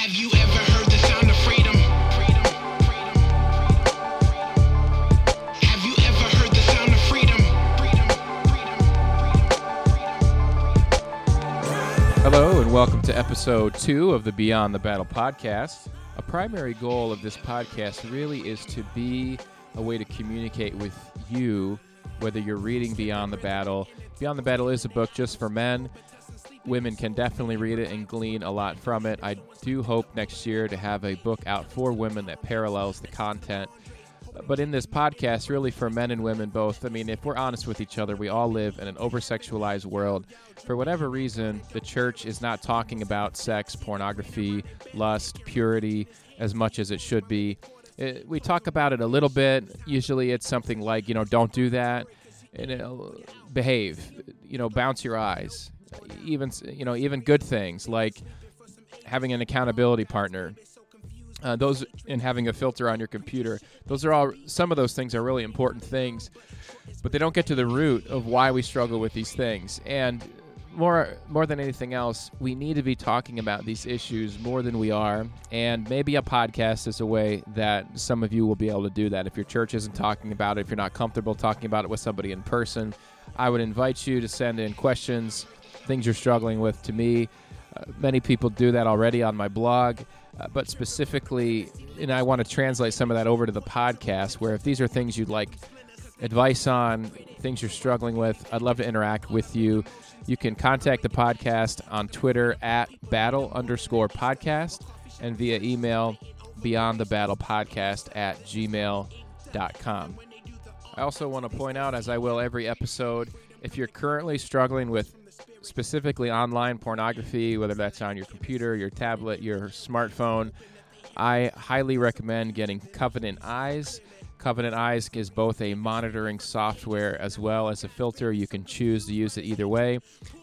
Have you ever heard the sound of freedom? Have you ever heard the sound of freedom. Hello, and welcome to episode two of the Beyond the Battle podcast. A primary goal of this podcast really is to be a way to communicate with you, whether you're reading Beyond the Battle. Beyond the Battle is a book just for men. Women can definitely read it and glean a lot from it. I do hope next year to have a book out for women that parallels the content but in this podcast, really for men and women both, I mean, if we're honest with each other, we all live in an oversexualized world. For whatever reason, the church is not talking about sex, pornography, lust, purity as much as it should be. It, we talk about it a little bit. Usually it's something like, you know, don't do that, and it'll behave, you know, bounce your eyes. Even, you know, even good things like having an accountability partner uh, those and having a filter on your computer. Those are all some of those things are really important things but they don't get to the root of why we struggle with these things. And more more than anything else we need to be talking about these issues more than we are and maybe a podcast is a way that some of you will be able to do that. If your church isn't talking about it if you're not comfortable talking about it with somebody in person i would invite you to send in questions things you're struggling with to me uh, many people do that already on my blog uh, but specifically, and I want to translate some of that over to the podcast, where if these are things you'd like advice on, things you're struggling with, I'd love to interact with you. You can contact the podcast on Twitter at battle underscore podcast and via email beyond the battle podcast at gmail.com. I also want to point out, as I will every episode, if you're currently struggling with specifically online pornography, whether that's on your computer, your tablet, your smartphone, I highly recommend getting Covenant Eyes. Covenant Eyes is both a monitoring software as well as a filter. You can choose to use it either way.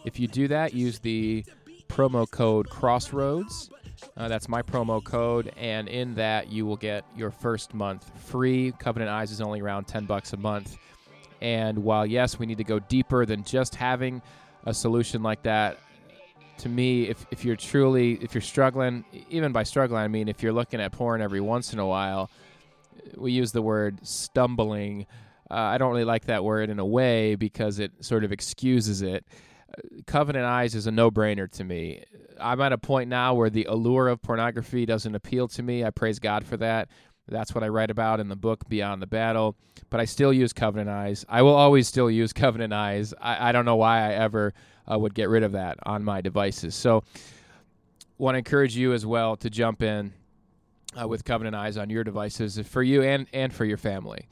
If you do that, use the promo code Crossroads. Uh, that's my promo code, and in that you will get your first month free. Covenant Eyes is only around 10 bucks a month. And while yes, we need to go deeper than just having a solution like that to me if, if you're truly if you're struggling even by struggling i mean if you're looking at porn every once in a while we use the word stumbling. Uh, i don't really like that word in a way because it sort of excuses it. Covenant eyes is a no-brainer to me. I'm at a point now where the allure of pornography doesn't appeal to me. I praise god for that that's what I write about in the book Beyond the Battle. But I still use Covenant Eyes. I will always still use Covenant Eyes. I, I don't know why I ever uh, would get rid of that on my devices. So, want to encourage you as well to jump in uh, with Covenant Eyes on your devices for you and and for your family.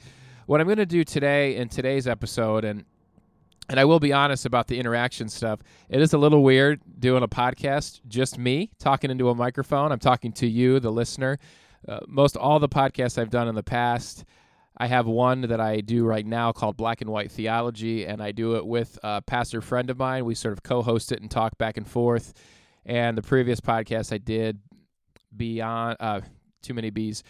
What I'm going to do today in today's episode, and and I will be honest about the interaction stuff. It is a little weird doing a podcast, just me talking into a microphone. I'm talking to you, the listener. Uh, most all the podcasts I've done in the past, I have one that I do right now called Black and White Theology, and I do it with a pastor friend of mine. We sort of co-host it and talk back and forth. And the previous podcast I did, beyond uh, too many bees,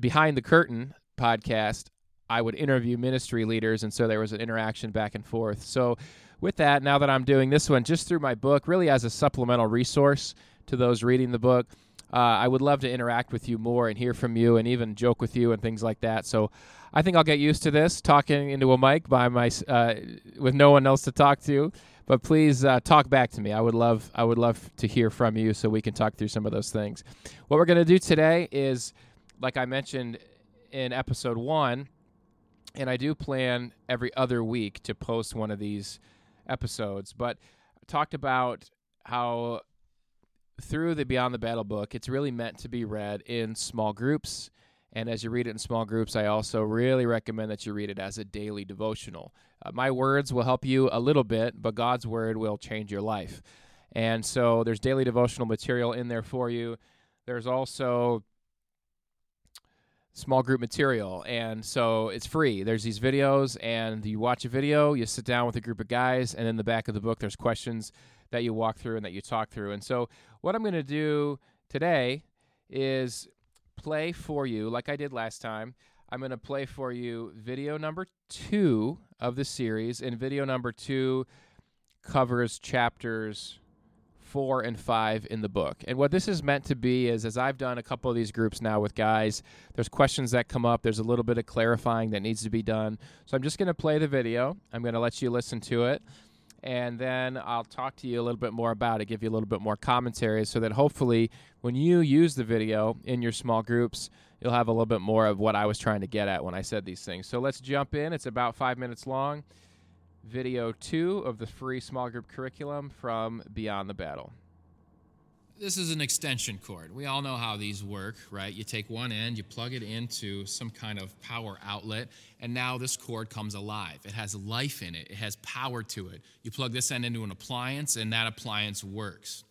behind the curtain podcast, I would interview ministry leaders, and so there was an interaction back and forth. So, with that, now that I'm doing this one just through my book, really as a supplemental resource to those reading the book uh, I would love to interact with you more and hear from you and even joke with you and things like that. So I think I'll get used to this talking into a mic by my uh, with no one else to talk to. But please uh, talk back to me. I would love I would love to hear from you so we can talk through some of those things. What we're going to do today is, like I mentioned in episode one, and I do plan every other week to post one of these episodes. But I talked about how through the Beyond the Battle book, it's really meant to be read in small groups. And as you read it in small groups, I also really recommend that you read it as a daily devotional. Uh, my words will help you a little bit, but God's word will change your life. And so there's daily devotional material in there for you. There's also small group material. And so it's free. There's these videos, and you watch a video, you sit down with a group of guys, and in the back of the book, there's questions that you walk through and that you talk through. And so, what I'm going to do today is play for you, like I did last time. I'm going to play for you video number two of the series, and video number two covers chapters four, and five in the book. And what this is meant to be is, as I've done a couple of these groups now with guys, there's questions that come up. There's a little bit of clarifying that needs to be done. So I'm just going to play the video. I'm going to let you listen to it. And then I'll talk to you a little bit more about it, give you a little bit more commentary so that hopefully when you use the video in your small groups, you'll have a little bit more of what I was trying to get at when I said these things. So let's jump in. It's about five minutes long video two of the free small group curriculum from Beyond the Battle. This is an extension cord. We all know how these work, right? You take one end, you plug it into some kind of power outlet, and now this cord comes alive. It has life in it, it has power to it. You plug this end into an appliance, and that appliance works.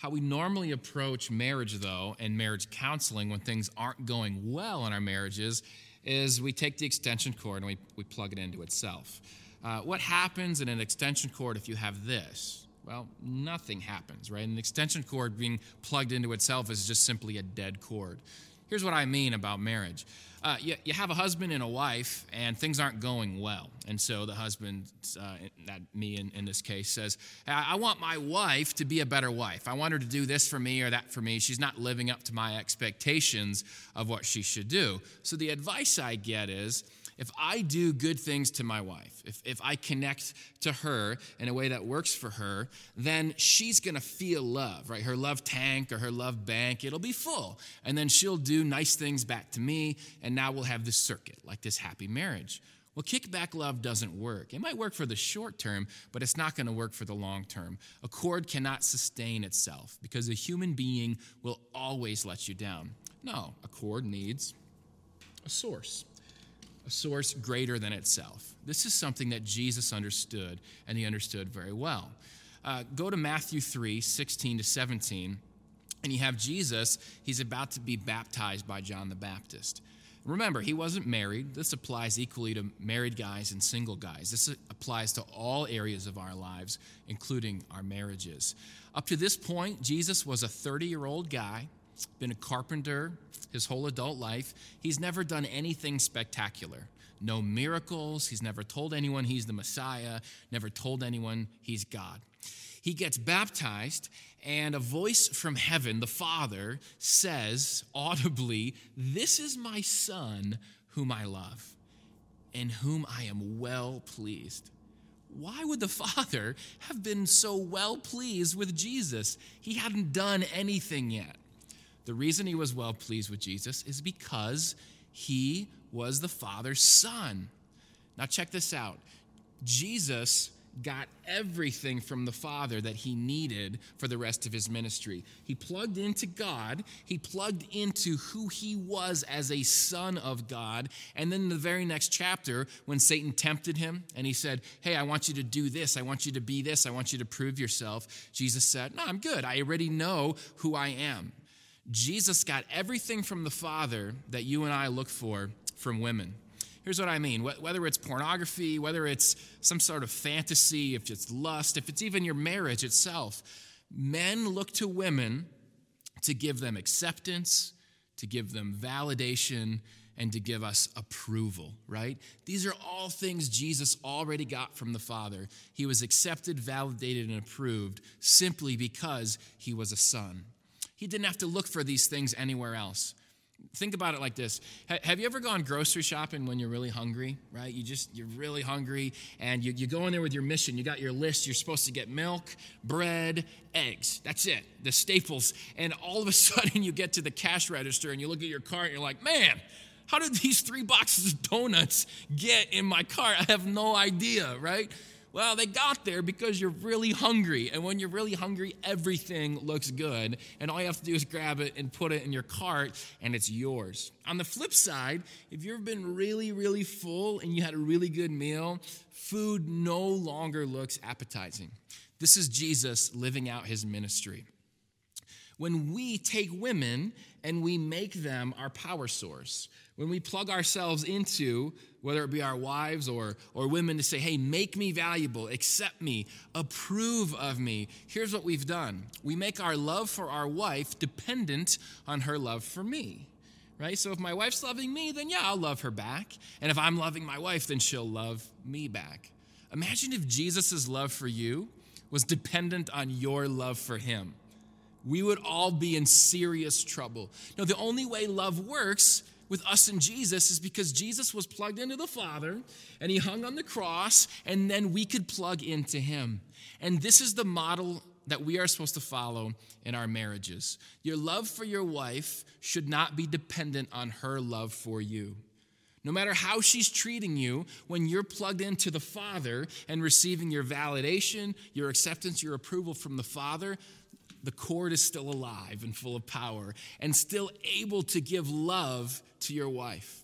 How we normally approach marriage, though, and marriage counseling when things aren't going well in our marriages, is we take the extension cord and we, we plug it into itself. Uh, what happens in an extension cord if you have this? Well, nothing happens, right? An extension cord being plugged into itself is just simply a dead cord. Here's what I mean about marriage. Uh, you, you, have a husband and a wife, and things aren't going well. And so the husband, uh, that me in, in, this case, says, I, I want my wife to be a better wife. I want her to do this for me or that for me. She's not living up to my expectations of what she should do. So the advice I get is, if I do good things to my wife, if, if I connect to her in a way that works for her, then she's gonna feel love, right? Her love tank or her love bank, it'll be full. And then she'll do nice things back to me, and now we'll have this circuit, like this happy marriage. Well, kickback love doesn't work. It might work for the short term, but it's not going to work for the long term. A cord cannot sustain itself because a human being will always let you down. No, a cord needs a source a source greater than itself. This is something that Jesus understood, and he understood very well. Uh, go to Matthew 3 16 to 17, and you have Jesus. He's about to be baptized by John the Baptist. Remember, he wasn't married. This applies equally to married guys and single guys. This applies to all areas of our lives, including our marriages. Up to this point, Jesus was a 30 year old guy been a carpenter his whole adult life. He's never done anything spectacular. No miracles. He's never told anyone he's the Messiah, never told anyone he's God. He gets baptized, and a voice from heaven, the Father, says audibly, This is my Son whom I love, and whom I am well pleased. Why would the Father have been so well pleased with Jesus? He hadn't done anything yet. The reason he was well pleased with Jesus is because he was the Father's Son. Now, check this out Jesus got everything from the Father that he needed for the rest of his ministry. He plugged into God, he plugged into who he was as a son of God. And then in the very next chapter, when Satan tempted him and he said, Hey, I want you to do this, I want you to be this, I want you to prove yourself, Jesus said, No, I'm good. I already know who I am. Jesus got everything from the Father that you and I look for from women. Here's what I mean whether it's pornography, whether it's some sort of fantasy, if it's lust, if it's even your marriage itself, men look to women to give them acceptance, to give them validation, and to give us approval, right? These are all things Jesus already got from the Father. He was accepted, validated, and approved simply because he was a son. He didn't have to look for these things anywhere else. Think about it like this. Have you ever gone grocery shopping when you're really hungry, right? You just, you're really hungry and you, you go in there with your mission. You got your list. You're supposed to get milk, bread, eggs. That's it, the staples. And all of a sudden you get to the cash register and you look at your cart and you're like, man, how did these three boxes of donuts get in my cart? I have no idea, right? Well, they got there because you're really hungry. And when you're really hungry, everything looks good. And all you have to do is grab it and put it in your cart, and it's yours. On the flip side, if you've been really, really full and you had a really good meal, food no longer looks appetizing. This is Jesus living out his ministry. When we take women and we make them our power source, when we plug ourselves into, whether it be our wives or, or women, to say, hey, make me valuable, accept me, approve of me, here's what we've done. We make our love for our wife dependent on her love for me. Right? So if my wife's loving me, then yeah, I'll love her back. And if I'm loving my wife, then she'll love me back. Imagine if Jesus' love for you was dependent on your love for him, we would all be in serious trouble. No, the only way love works with us and Jesus is because Jesus was plugged into the Father and he hung on the cross, and then we could plug into him. And this is the model that we are supposed to follow in our marriages. Your love for your wife should not be dependent on her love for you. No matter how she's treating you, when you're plugged into the Father and receiving your validation, your acceptance, your approval from the Father, the cord is still alive and full of power and still able to give love to your wife.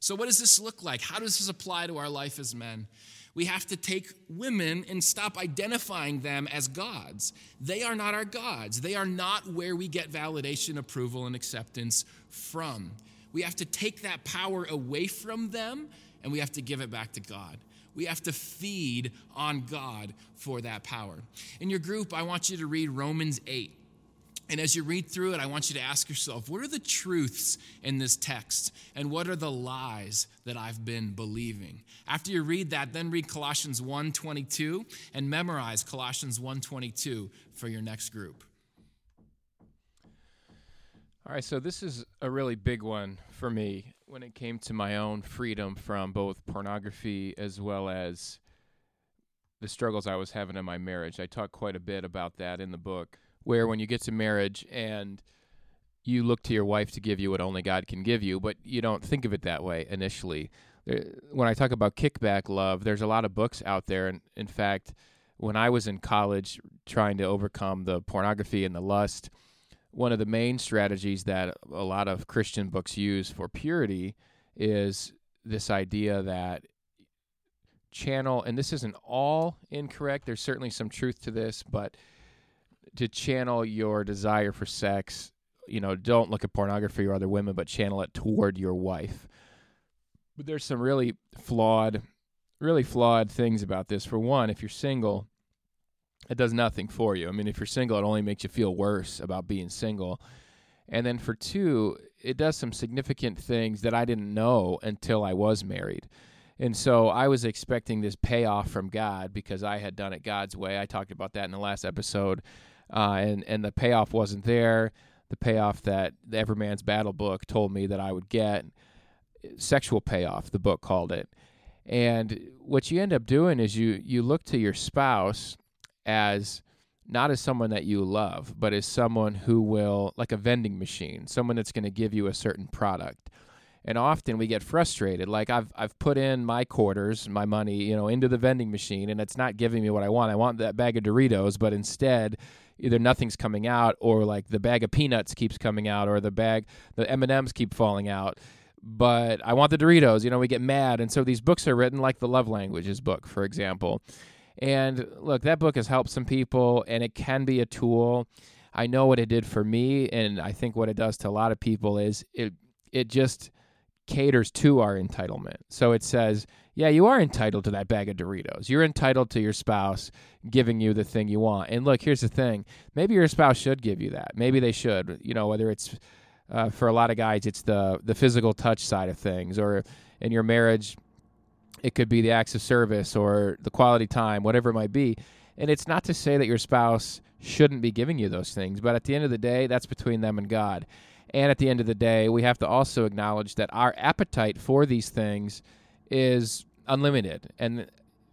So, what does this look like? How does this apply to our life as men? We have to take women and stop identifying them as gods. They are not our gods. They are not where we get validation, approval, and acceptance from. We have to take that power away from them and we have to give it back to God. We have to feed on God for that power. In your group, I want you to read Romans 8. And as you read through it, I want you to ask yourself what are the truths in this text? And what are the lies that I've been believing? After you read that, then read Colossians 1:22 and memorize Colossians 1:22 for your next group. All right, so this is a really big one for me when it came to my own freedom from both pornography as well as the struggles I was having in my marriage. I talk quite a bit about that in the book, where when you get to marriage and you look to your wife to give you what only God can give you, but you don't think of it that way initially. When I talk about kickback love, there's a lot of books out there. And in fact, when I was in college trying to overcome the pornography and the lust, one of the main strategies that a lot of Christian books use for purity is this idea that channel, and this isn't all incorrect, there's certainly some truth to this, but to channel your desire for sex, you know, don't look at pornography or other women, but channel it toward your wife. But there's some really flawed, really flawed things about this. For one, if you're single, it does nothing for you. I mean, if you're single, it only makes you feel worse about being single. And then for two, it does some significant things that I didn't know until I was married. And so I was expecting this payoff from God because I had done it God's way. I talked about that in the last episode. Uh, and, and the payoff wasn't there. The payoff that the Everyman's Battle book told me that I would get, sexual payoff, the book called it. And what you end up doing is you you look to your spouse as not as someone that you love, but as someone who will, like a vending machine, someone that's going to give you a certain product. And often we get frustrated. Like I've I've put in my quarters, my money, you know, into the vending machine, and it's not giving me what I want. I want that bag of Doritos, but instead, either nothing's coming out, or like the bag of peanuts keeps coming out, or the bag, the M and M's keep falling out. But I want the Doritos. You know, we get mad, and so these books are written like the love languages book, for example and look, that book has helped some people, and it can be a tool. I know what it did for me, and I think what it does to a lot of people is it it just caters to our entitlement. So it says, yeah, you are entitled to that bag of Doritos. You're entitled to your spouse giving you the thing you want. And look, here's the thing: maybe your spouse should give you that. Maybe they should. You know, whether it's uh, for a lot of guys, it's the the physical touch side of things, or in your marriage, it could be the acts of service or the quality time, whatever it might be. And it's not to say that your spouse shouldn't be giving you those things, but at the end of the day, that's between them and God. And at the end of the day, we have to also acknowledge that our appetite for these things is unlimited. And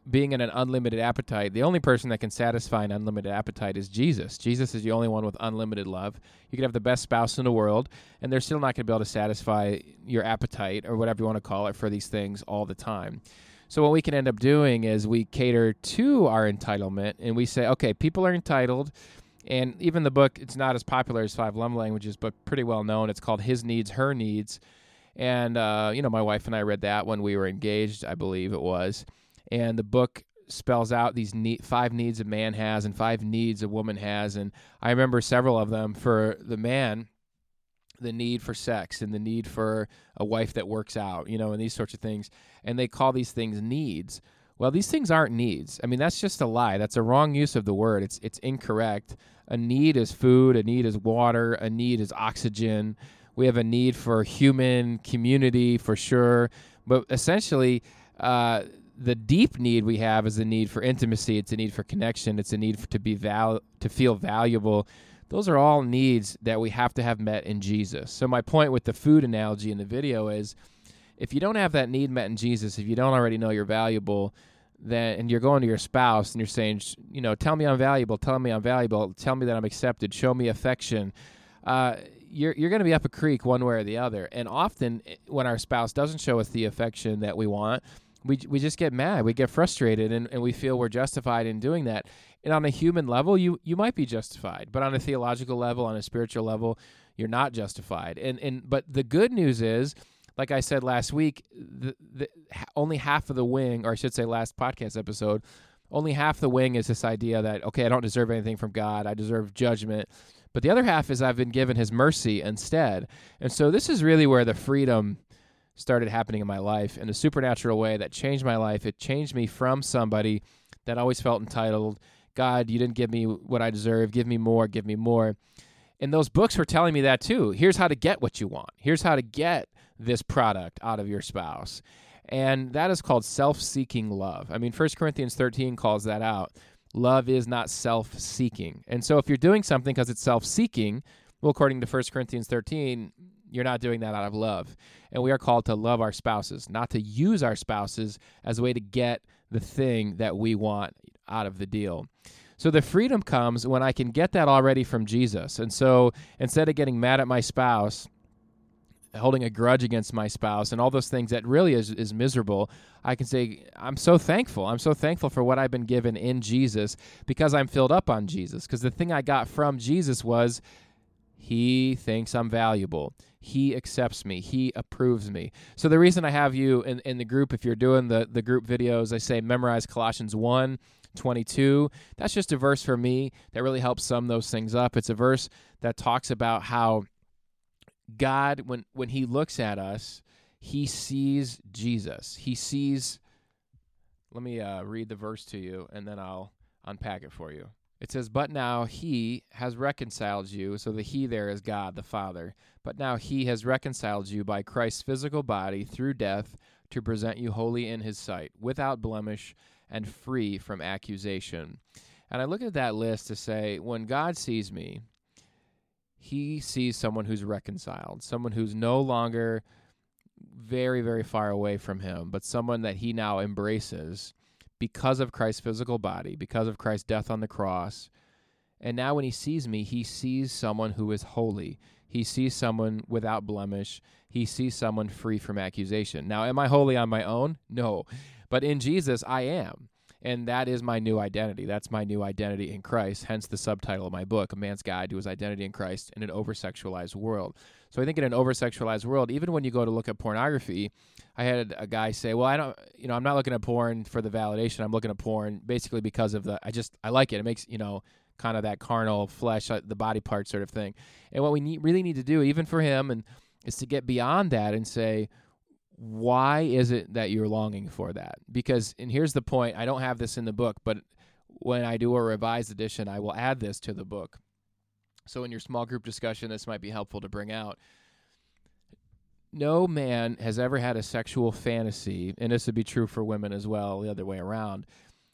being in an unlimited appetite, the only person that can satisfy an unlimited appetite is Jesus. Jesus is the only one with unlimited love. You can have the best spouse in the world, and they're still not going to be able to satisfy your appetite or whatever you want to call it for these things all the time. So, what we can end up doing is we cater to our entitlement and we say, okay, people are entitled. And even the book, it's not as popular as Five Love Languages, but pretty well known. It's called His Needs, Her Needs. And, uh, you know, my wife and I read that when we were engaged, I believe it was and the book spells out these need, five needs a man has and five needs a woman has. And i remember several of them for the man the need for sex and the need for a wife that works out you know and these sorts of things. And they call these things needs. Well these things aren't needs. I mean that's just a lie. That's a wrong use of the word. It's it's incorrect. A need is food. A need is water. A need is oxygen. We have a need for human community for sure. But essentially uh, the deep need we have is a need for intimacy. It's a need for connection. It's a need for, to be val- to feel valuable. Those are all needs that we have to have met in Jesus. So my point with the food analogy in the video is, if you don't have that need met in Jesus, if you don't already know you're valuable, then and you're going to your spouse and you're saying, you know, tell me I'm valuable, tell me I'm valuable, tell me that I'm accepted, show me affection. Uh, you're you're going to be up a creek one way or the other. And often eh, when our spouse doesn't show us the affection that we want, we we just get mad, we get frustrated, and, and we feel we're justified in doing that. And on a human level, you you might be justified, but on a theological level, on a spiritual level, you're not justified. And and but the good news is like I said last week, the, the, only half of the wing, or I should say, last podcast episode, only half the wing is this idea that okay, I don't deserve anything from God, I deserve judgment. But the other half is I've been given His mercy instead, and so this is really where the freedom started happening in my life in a supernatural way that changed my life. It changed me from somebody that always felt entitled. God, you didn't give me what I deserve. Give me more. Give me more. And those books were telling me that too. Here's how to get what you want. Here's how to get this product out of your spouse. And that is called self seeking love. I mean, 1 Corinthians 13 calls that out. Love is not self seeking. And so if you're doing something because it's self seeking, well, according to 1 Corinthians 13, you're not doing that out of love. And we are called to love our spouses, not to use our spouses as a way to get the thing that we want out of the deal. So the freedom comes when I can get that already from Jesus. And so instead of getting mad at my spouse, holding a grudge against my spouse and all those things that really is, is miserable, I can say, I'm so thankful. I'm so thankful for what I've been given in Jesus because I'm filled up on Jesus. Because the thing I got from Jesus was he thinks I'm valuable. He accepts me. He approves me. So the reason I have you in, in the group, if you're doing the, the group videos, I say memorize Colossians 1, 22. That's just a verse for me that really helps sum those things up. It's a verse that talks about how God, when when He looks at us, He sees Jesus. He sees. Let me uh, read the verse to you, and then I'll unpack it for you. It says, But now he has reconciled you. So the he there is God the Father. But now he has reconciled you by Christ's physical body through death to present you holy in his sight, without blemish and free from accusation. And I look at that list to say, when God sees me, he sees someone who's reconciled, someone who's no longer very, very far away from him, but someone that he now embraces because of Christ's physical body, because of Christ's death on the cross. And now when he sees me, he sees someone who is holy. He sees someone without blemish. He sees someone free from accusation. Now, am I holy on my own? No. But in Jesus, I am. And that is my new identity. That's my new identity in Christ. Hence the subtitle of my book, A Man's Guide to His Identity in Christ in an Oversexualized World. So I think in an oversexualized world, even when you go to look at pornography, I had a guy say, "Well, I don't, you know, I'm not looking at porn for the validation. I'm looking at porn basically because of the. I just I like it. It makes you know." kind of that carnal flesh, uh, the body part sort of thing. And what we need, really need to do, even for him, and is to get beyond that and say, why is it that you're longing for that? Because, and here's the point I don't have this in the book, but when I do a revised edition, I will add this to the book. So, in your small group discussion, this might be helpful to bring out. No man has ever had a sexual fantasy, and this would be true for women as well, the other way around.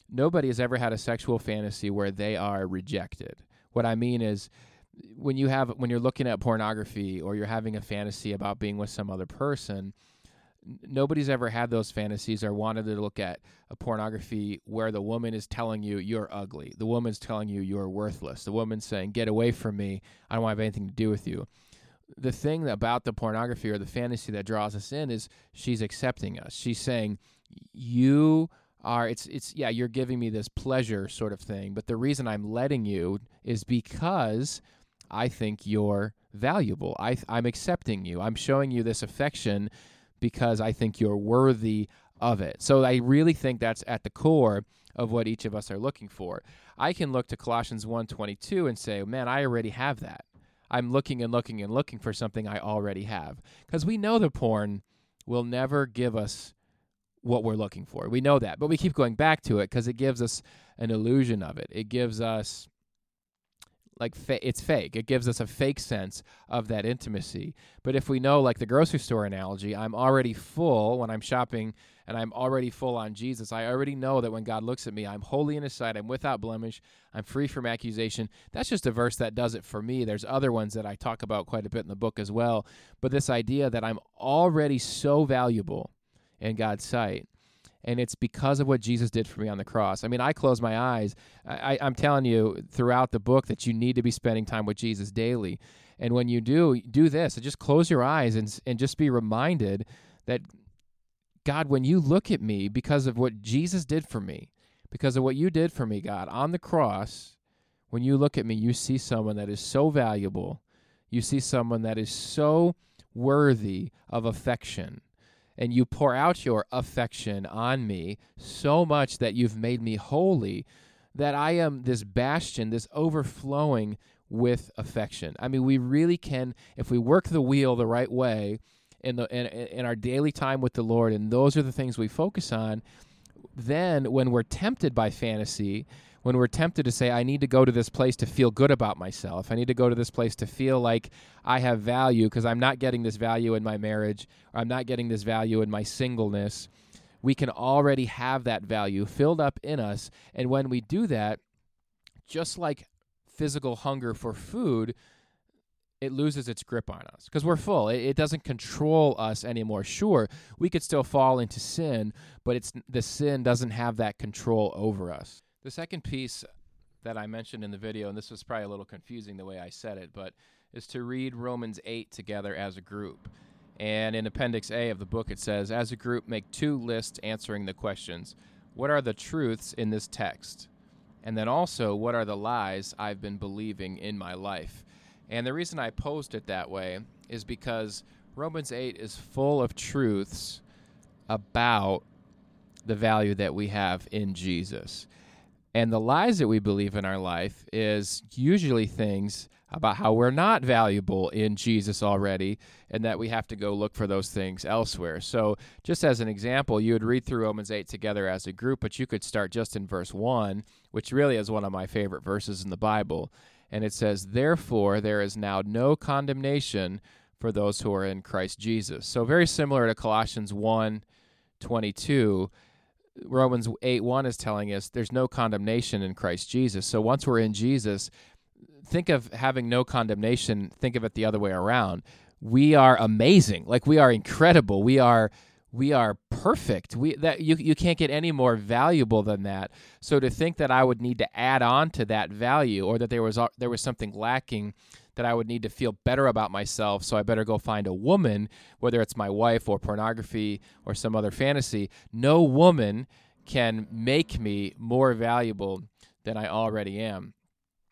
Nobody has ever had a sexual fantasy where they are rejected. What I mean is, when you have when you're looking at pornography or you're having a fantasy about being with some other person, nobody's ever had those fantasies or wanted to look at a pornography where the woman is telling you you're ugly. The woman's telling you you're worthless. The woman's saying, "Get away from me. I don't want to have anything to do with you." The thing about the pornography or the fantasy that draws us in is she's accepting us. She's saying, "You are it's it's yeah, you're giving me this pleasure sort of thing, but the reason I'm letting you is because I think you're valuable. I I'm accepting you. I'm showing you this affection because I think you're worthy of it. So I really think that's at the core of what each of us are looking for. I can look to Colossians 1:22 and say, "Man, I already have that." I'm looking and looking and looking for something I already have. Cuz we know the porn will never give us what we're looking for. We know that, but we keep going back to it cuz it gives us an illusion of it. It gives us like fa- it's fake. It gives us a fake sense of that intimacy. But if we know, like the grocery store analogy, I'm already full when I'm shopping and I'm already full on Jesus. I already know that when God looks at me, I'm holy in His sight. I'm without blemish. I'm free from accusation. That's just a verse that does it for me. There's other ones that I talk about quite a bit in the book as well. But this idea that I'm already so valuable in God's sight and it's because of what Jesus did for me on the cross. I mean, I close my eyes. I, am telling you throughout the book that you need to be spending time with Jesus daily, and when you do, do this. Just close your eyes and and just be reminded that God, when you look at me because of what Jesus did for me, because of what you did for me, God, on the cross, when you look at me, you see someone that is so valuable. You see someone that is so worthy of affection and you pour out your affection on me so much that you've made me holy, that I am this bastion, this overflowing with affection. I mean, we really can, if we work the wheel the right way in the in, in our daily time with the Lord, and those are the things we focus on. Then, when we're tempted by fantasy, when we're tempted to say, I need to go to this place to feel good about myself. I need to go to this place to feel like I have value because I'm not getting this value in my marriage or I'm not getting this value in my singleness. We can already have that value filled up in us. And when we do that, just like physical hunger for food, it loses its grip on us because we're full. It, it, doesn't control us anymore. Sure, we could still fall into sin, but it's the sin doesn't have that control over us. The second piece that I mentioned in the video, and this was probably a little confusing the way I said it, but is to read Romans 8 together as a group. And in Appendix A of the book, it says, as a group, make two lists answering the questions What are the truths in this text? And then also, what are the lies I've been believing in my life? And the reason I posed it that way is because Romans 8 is full of truths about the value that we have in Jesus. And the lies that we believe in our life is usually things about how we're not valuable in Jesus already and that we have to go look for those things elsewhere. So, just as an example, you would read through Romans 8 together as a group, but you could start just in verse 1, which really is one of my favorite verses in the Bible. And it says, Therefore, there is now no condemnation for those who are in Christ Jesus. So, very similar to Colossians 1 22 Romans 8 1 is telling us there's no condemnation in Christ Jesus. So once we're in Jesus, think of having no condemnation, think of it the other way around. We are amazing. Like we are incredible. We are we are perfect. We that you you can't get any more valuable than that. So to think that I would need to add on to that value or that there was there was something lacking that I would need to feel better about myself, so I better go find a woman, whether it's my wife or pornography or some other fantasy. No woman can make me more valuable than I already am.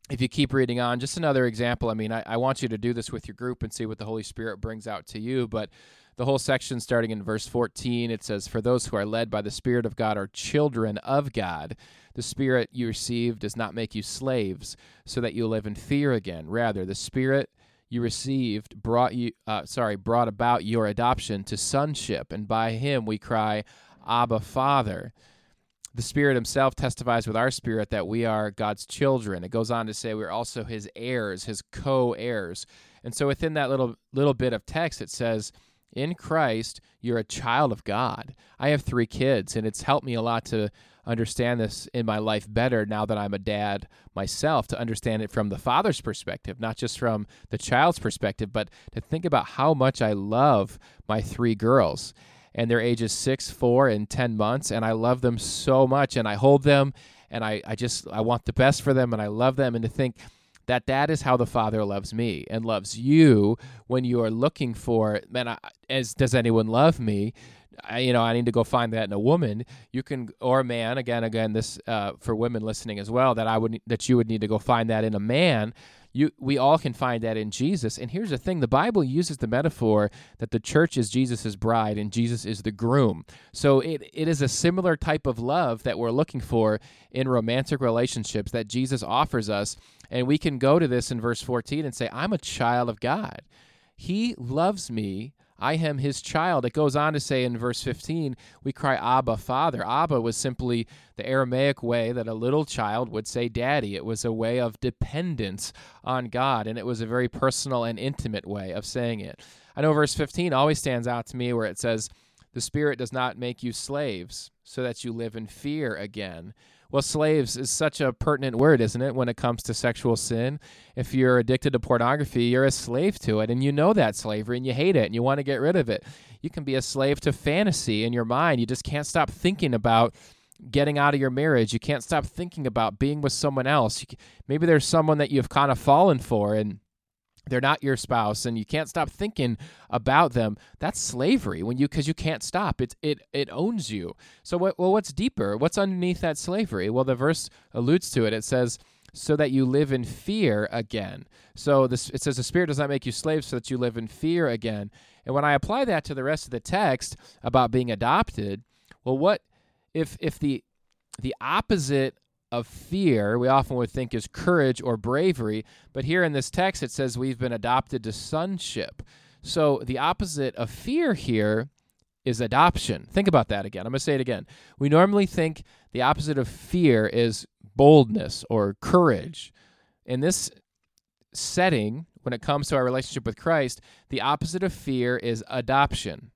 If you keep reading on, just another example. I mean, I, I want you to do this with your group and see what the Holy Spirit brings out to you, but the whole section starting in verse 14 it says for those who are led by the spirit of god are children of god the spirit you received does not make you slaves so that you live in fear again. Rather the spirit you received brought you uh, sorry brought about your adoption to sonship and by him we cry abba father. The spirit himself testifies with our spirit that we are god's children. It goes on to say we're also his heirs his co-heirs. And so within that little little bit of text it says in Christ, you're a child of God. I have three kids, and it's helped me a lot to understand this in my life better now that I'm a dad myself, to understand it from the father's perspective, not just from the child's perspective, but to think about how much I love my three girls. And their ages six, four, and 10 months. And I love them so much, and I hold them, and I, I just, I want the best for them, and I love them. And to think, that that is how the Father loves me and loves you when you are looking for, man, I, as does anyone love me? I, you know, I need to go find that in a woman. You can, or a man. Again, again, this uh, for women listening as well. That I would, that you would need to go find that in a man. You, we all can find that in Jesus. And here's the thing: the Bible uses the metaphor that the church is Jesus' bride and Jesus is the groom. So it, it is a similar type of love that we're looking for in romantic relationships that Jesus offers us. And we can go to this in verse 14 and say, "I'm a child of God." He loves me. I am his child. It goes on to say in verse 15, we cry, Abba, Father. Abba was simply the Aramaic way that a little child would say daddy. It was a way of dependence on God, and it was a very personal and intimate way of saying it. I know verse 15 always stands out to me where it says, The Spirit does not make you slaves so that you live in fear again. Well, slaves is such a pertinent word, isn't it, when it comes to sexual sin? If you're addicted to pornography, you're a slave to it, and you know that slavery and you hate it and you want to get rid of it. You can be a slave to fantasy in your mind. You just can't stop thinking about getting out of your marriage. You can't stop thinking about being with someone else. maybe there's someone that you've kind of fallen for and they're not your spouse and you can't stop thinking about them. That's slavery when you because you can't stop. It it it owns you. So what well what's deeper? What's underneath that slavery? Well the verse alludes to it. It says so that you live in fear again. So this it says the spirit does not make you slaves so that you live in fear again. And when i apply that to the rest of the text about being adopted well what if if the the opposite of fear, we often would think is courage or bravery, but here in this text it says we've been adopted to sonship. So the opposite of fear here is adoption. Think about that again. I'm going to say it again. We normally think the opposite of fear is boldness or courage. In this setting, when it comes to our relationship with Christ, the opposite of fear is adoption.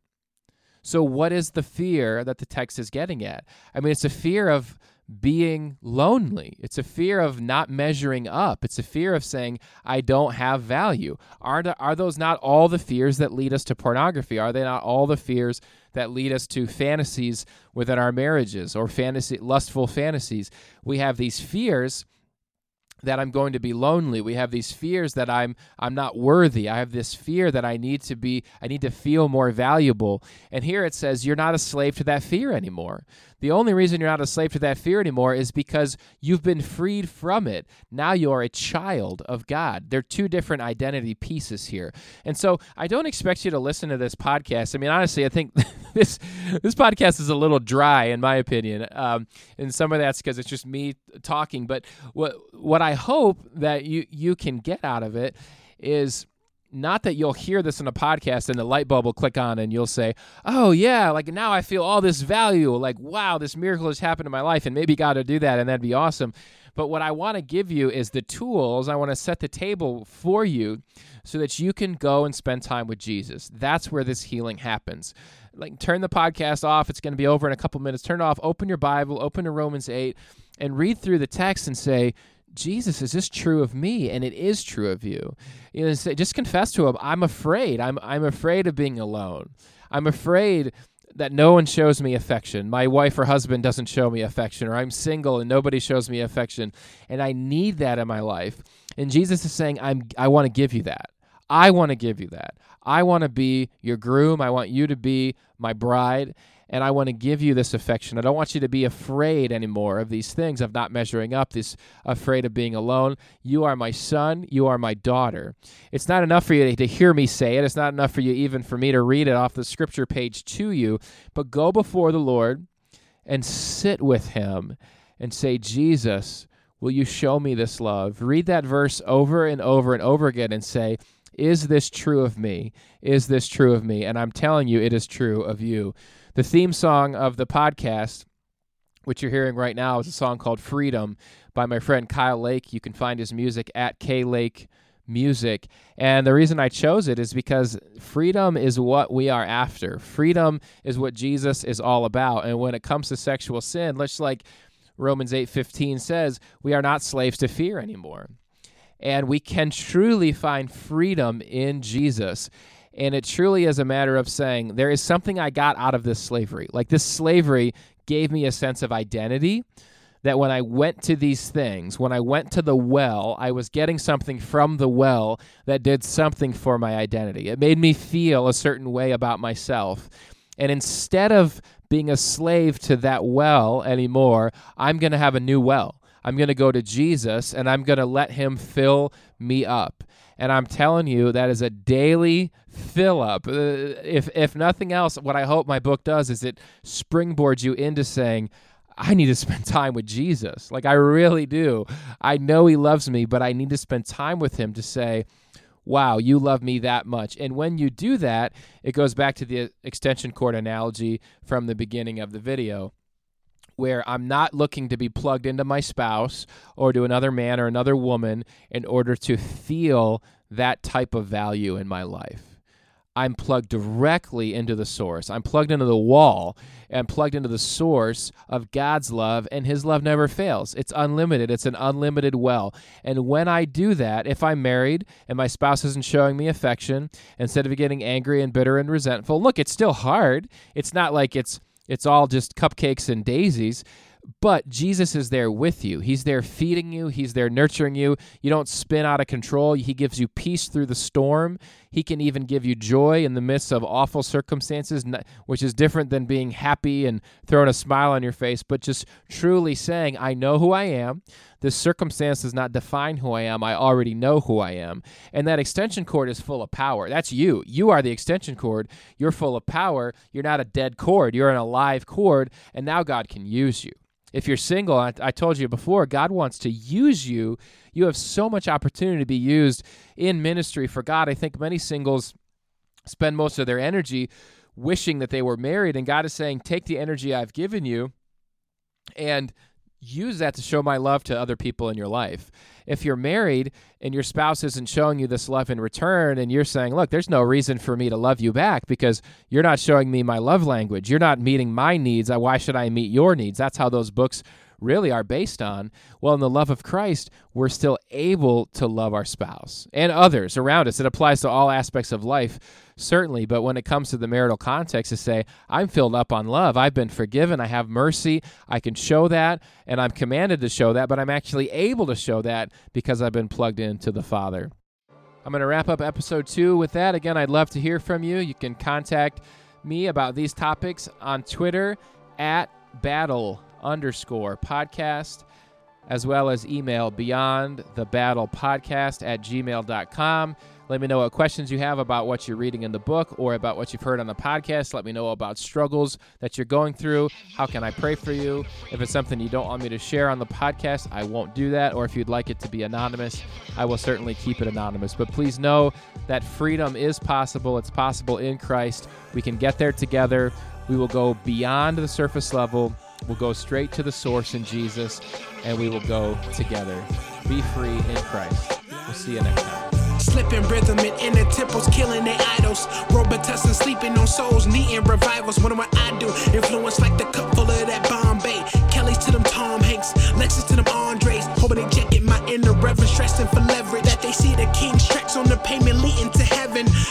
So, what is the fear that the text is getting at? I mean, it's a fear of being lonely. It's a fear of not measuring up. It's a fear of saying, I don't have value. Are, the, are those not all the fears that lead us to pornography? Are they not all the fears that lead us to fantasies within our marriages or fantasy, lustful fantasies? We have these fears that I'm going to be lonely. We have these fears that I'm I'm not worthy. I have this fear that I need to be I need to feel more valuable. And here it says you're not a slave to that fear anymore. The only reason you're not a slave to that fear anymore is because you've been freed from it. Now you're a child of God. They're two different identity pieces here. And so I don't expect you to listen to this podcast. I mean, honestly, I think this this podcast is a little dry, in my opinion. Um, and some of that's because it's just me talking. But what what I hope that you you can get out of it is not that you'll hear this in a podcast and the light bulb will click on and you'll say, "Oh yeah, like now I feel all this value. Like wow, this miracle has happened in my life, and maybe God will do that, and that'd be awesome." But what I want to give you is the tools. I want to set the table for you so that you can go and spend time with Jesus. That's where this healing happens. Like turn the podcast off. It's going to be over in a couple minutes. Turn it off. Open your Bible. Open to Romans eight, and read through the text and say Jesus, is this true of me? And it is true of you. You know, just confess to him, I'm afraid. I'm I'm afraid of being alone. I'm afraid that no one shows me affection. My wife or husband doesn't show me affection, or I'm single and nobody shows me affection. And I need that in my life. And Jesus is saying, I'm I want to give you that. I want to give you that. I want to be your groom. I want you to be my bride and I want to give you this affection. I don't want you to be afraid anymore of these things, of not measuring up, this afraid of being alone. You are my son, you are my daughter. It's not enough for you to hear me say it, it's not enough for you even for me to read it off the scripture page to you, but go before the Lord and sit with him and say, Jesus, will you show me this love? Read that verse over and over and over again and say, is this true of me? Is this true of me? And I'm telling you, it is true of you. The theme song of the podcast, which you're hearing right now, is a song called Freedom by my friend Kyle Lake. You can find his music at K Lake Music. And the reason I chose it is because freedom is what we are after. Freedom is what Jesus is all about. And when it comes to sexual sin, let's like Romans 8:15 says, we are not slaves to fear anymore. And we can truly find freedom in Jesus. And it truly is a matter of saying, there is something I got out of this slavery. Like this slavery gave me a sense of identity that when I went to these things, when I went to the well, I was getting something from the well that did something for my identity. It made me feel a certain way about myself. And instead of being a slave to that well anymore, I'm going to have a new well. I'm going to go to Jesus and I'm going to let him fill me up. And I'm telling you, that is a daily fill up. Uh, if if nothing else, what I hope my book does is it springboards you into saying, I need to spend time with Jesus. Like I really do. I know he loves me, but I need to spend time with him to say, wow, you love me that much. And when you do that, it goes back to the extension cord analogy from the beginning of the video where I'm not looking to be plugged into my spouse or to another man or another woman in order to feel that type of value in my life. I'm plugged directly into the source. I'm plugged into the wall and plugged into the source of God's love, and His love never fails. It's unlimited, it's an unlimited well. And when I do that, if I'm married and my spouse isn't showing me affection, instead of getting angry and bitter and resentful, look, it's still hard. It's not like it's it's all just cupcakes and daisies but Jesus is there with you. He's there feeding you, He's there nurturing you. You don't spin out of control. He gives you peace through the storm. He can even give you joy in the midst of awful circumstances, which is different than being happy and throwing a smile on your face, but just truly saying, I know who I am. This circumstance does not define who I am. I already know who I am. And that extension cord is full of power. That's you. You are the extension cord. You're full of power. You're not a dead cord. You're an alive cord. And now God can use you. If you're single, I, I told you before, God wants to use you. You have so much opportunity to be used in ministry for God. I think many singles spend most of their energy wishing that they were married, and God is saying, Take the energy I've given you and use that to show my love to other people in your life. If you're married and your spouse isn't showing you this love in return, and you're saying, Look, there's no reason for me to love you back because you're not showing me my love language. You're not meeting my needs. Why should I meet your needs? That's how those books really are based on. Well, in the love of Christ, we're still able to love our spouse and others around us. It applies to all aspects of life, certainly. But when it comes to the marital context, to say, I'm filled up on love, I've been forgiven, I have mercy, I can show that, and I'm commanded to show that, but I'm actually able to show that because I've been plugged into the Father. I'm going to wrap up episode two with that. Again, I'd love to hear from you. You can contact me about these topics on Twitter at battle underscore podcast, as well as email beyond the battle podcast at gmail.com. Let me know what questions you have about what you're reading in the book or about what you've heard on the podcast. Let me know about struggles that you're going through. How can I pray for you? If it's something you don't want me to share on the podcast, I won't do that. Or if you'd like it to be anonymous, I will certainly keep it anonymous. But please know that freedom is possible. It's possible in Christ. We can get there together. We will go beyond the surface level We'll go straight to the source in Jesus and we will go together. Be free in Christ. We'll see you next time. Slipping rhythm and inner temples, killing their idols. Robitussin sleeping on souls, needing revivals. What what I do? Influence like the cup full of that Bombay. Kelly's to them Tom Hanks, Lexus to them Andres. Hoping they jacket my inner reverence, stressing for leverage. That they see the king's tracks on the payment leading to heaven.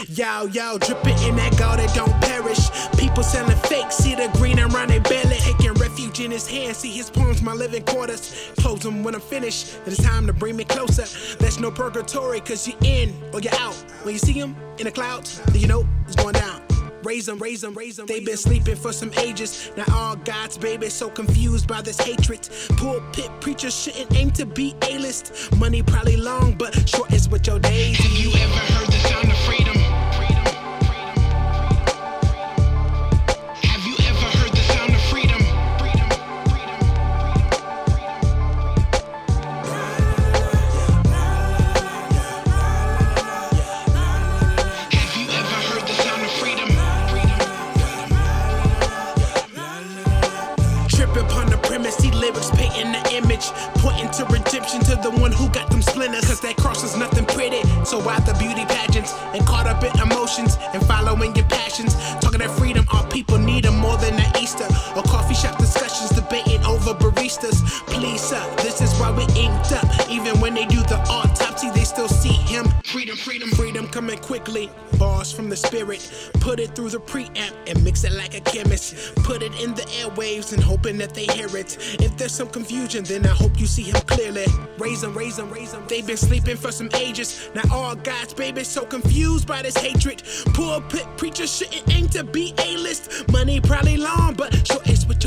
Yow, yow, dripping in that gold that don't perish. People selling fake, see the green around their belly. Taking refuge in his hand, see his palms, my living quarters. Close them when I'm finished, then it's time to bring me closer. There's no purgatory, cause you're in or you're out. When you see him in the clouds, then you know it's going down. Raise them, raise them, raise them. They've been sleeping for some ages. Now all God's babies so confused by this hatred. Pulpit preachers shouldn't aim to be A-list. Money probably long, but short is what your days. Have you ever heard the sound of the one who got them splinters. Cause that cross is nothing pretty. So why the beauty pageants and caught up in emotions and following your passions? Talking that freedom, our people need 'em more than that Easter or coffee shop discussions debating over baristas. Please, sir, this is why we inked up. Even when they do the autopsy, they still see him. Freedom, freedom, freedom coming quickly. From the spirit, put it through the preamp and mix it like a chemist. Put it in the airwaves and hoping that they hear it. If there's some confusion, then I hope you see him clearly. Raise them, raise them, raise them. They've been sleeping for some ages. Now all God's babies so confused by this hatred. Pulpit preachers shouldn't aim to be A-list. Money probably long, but sure it's what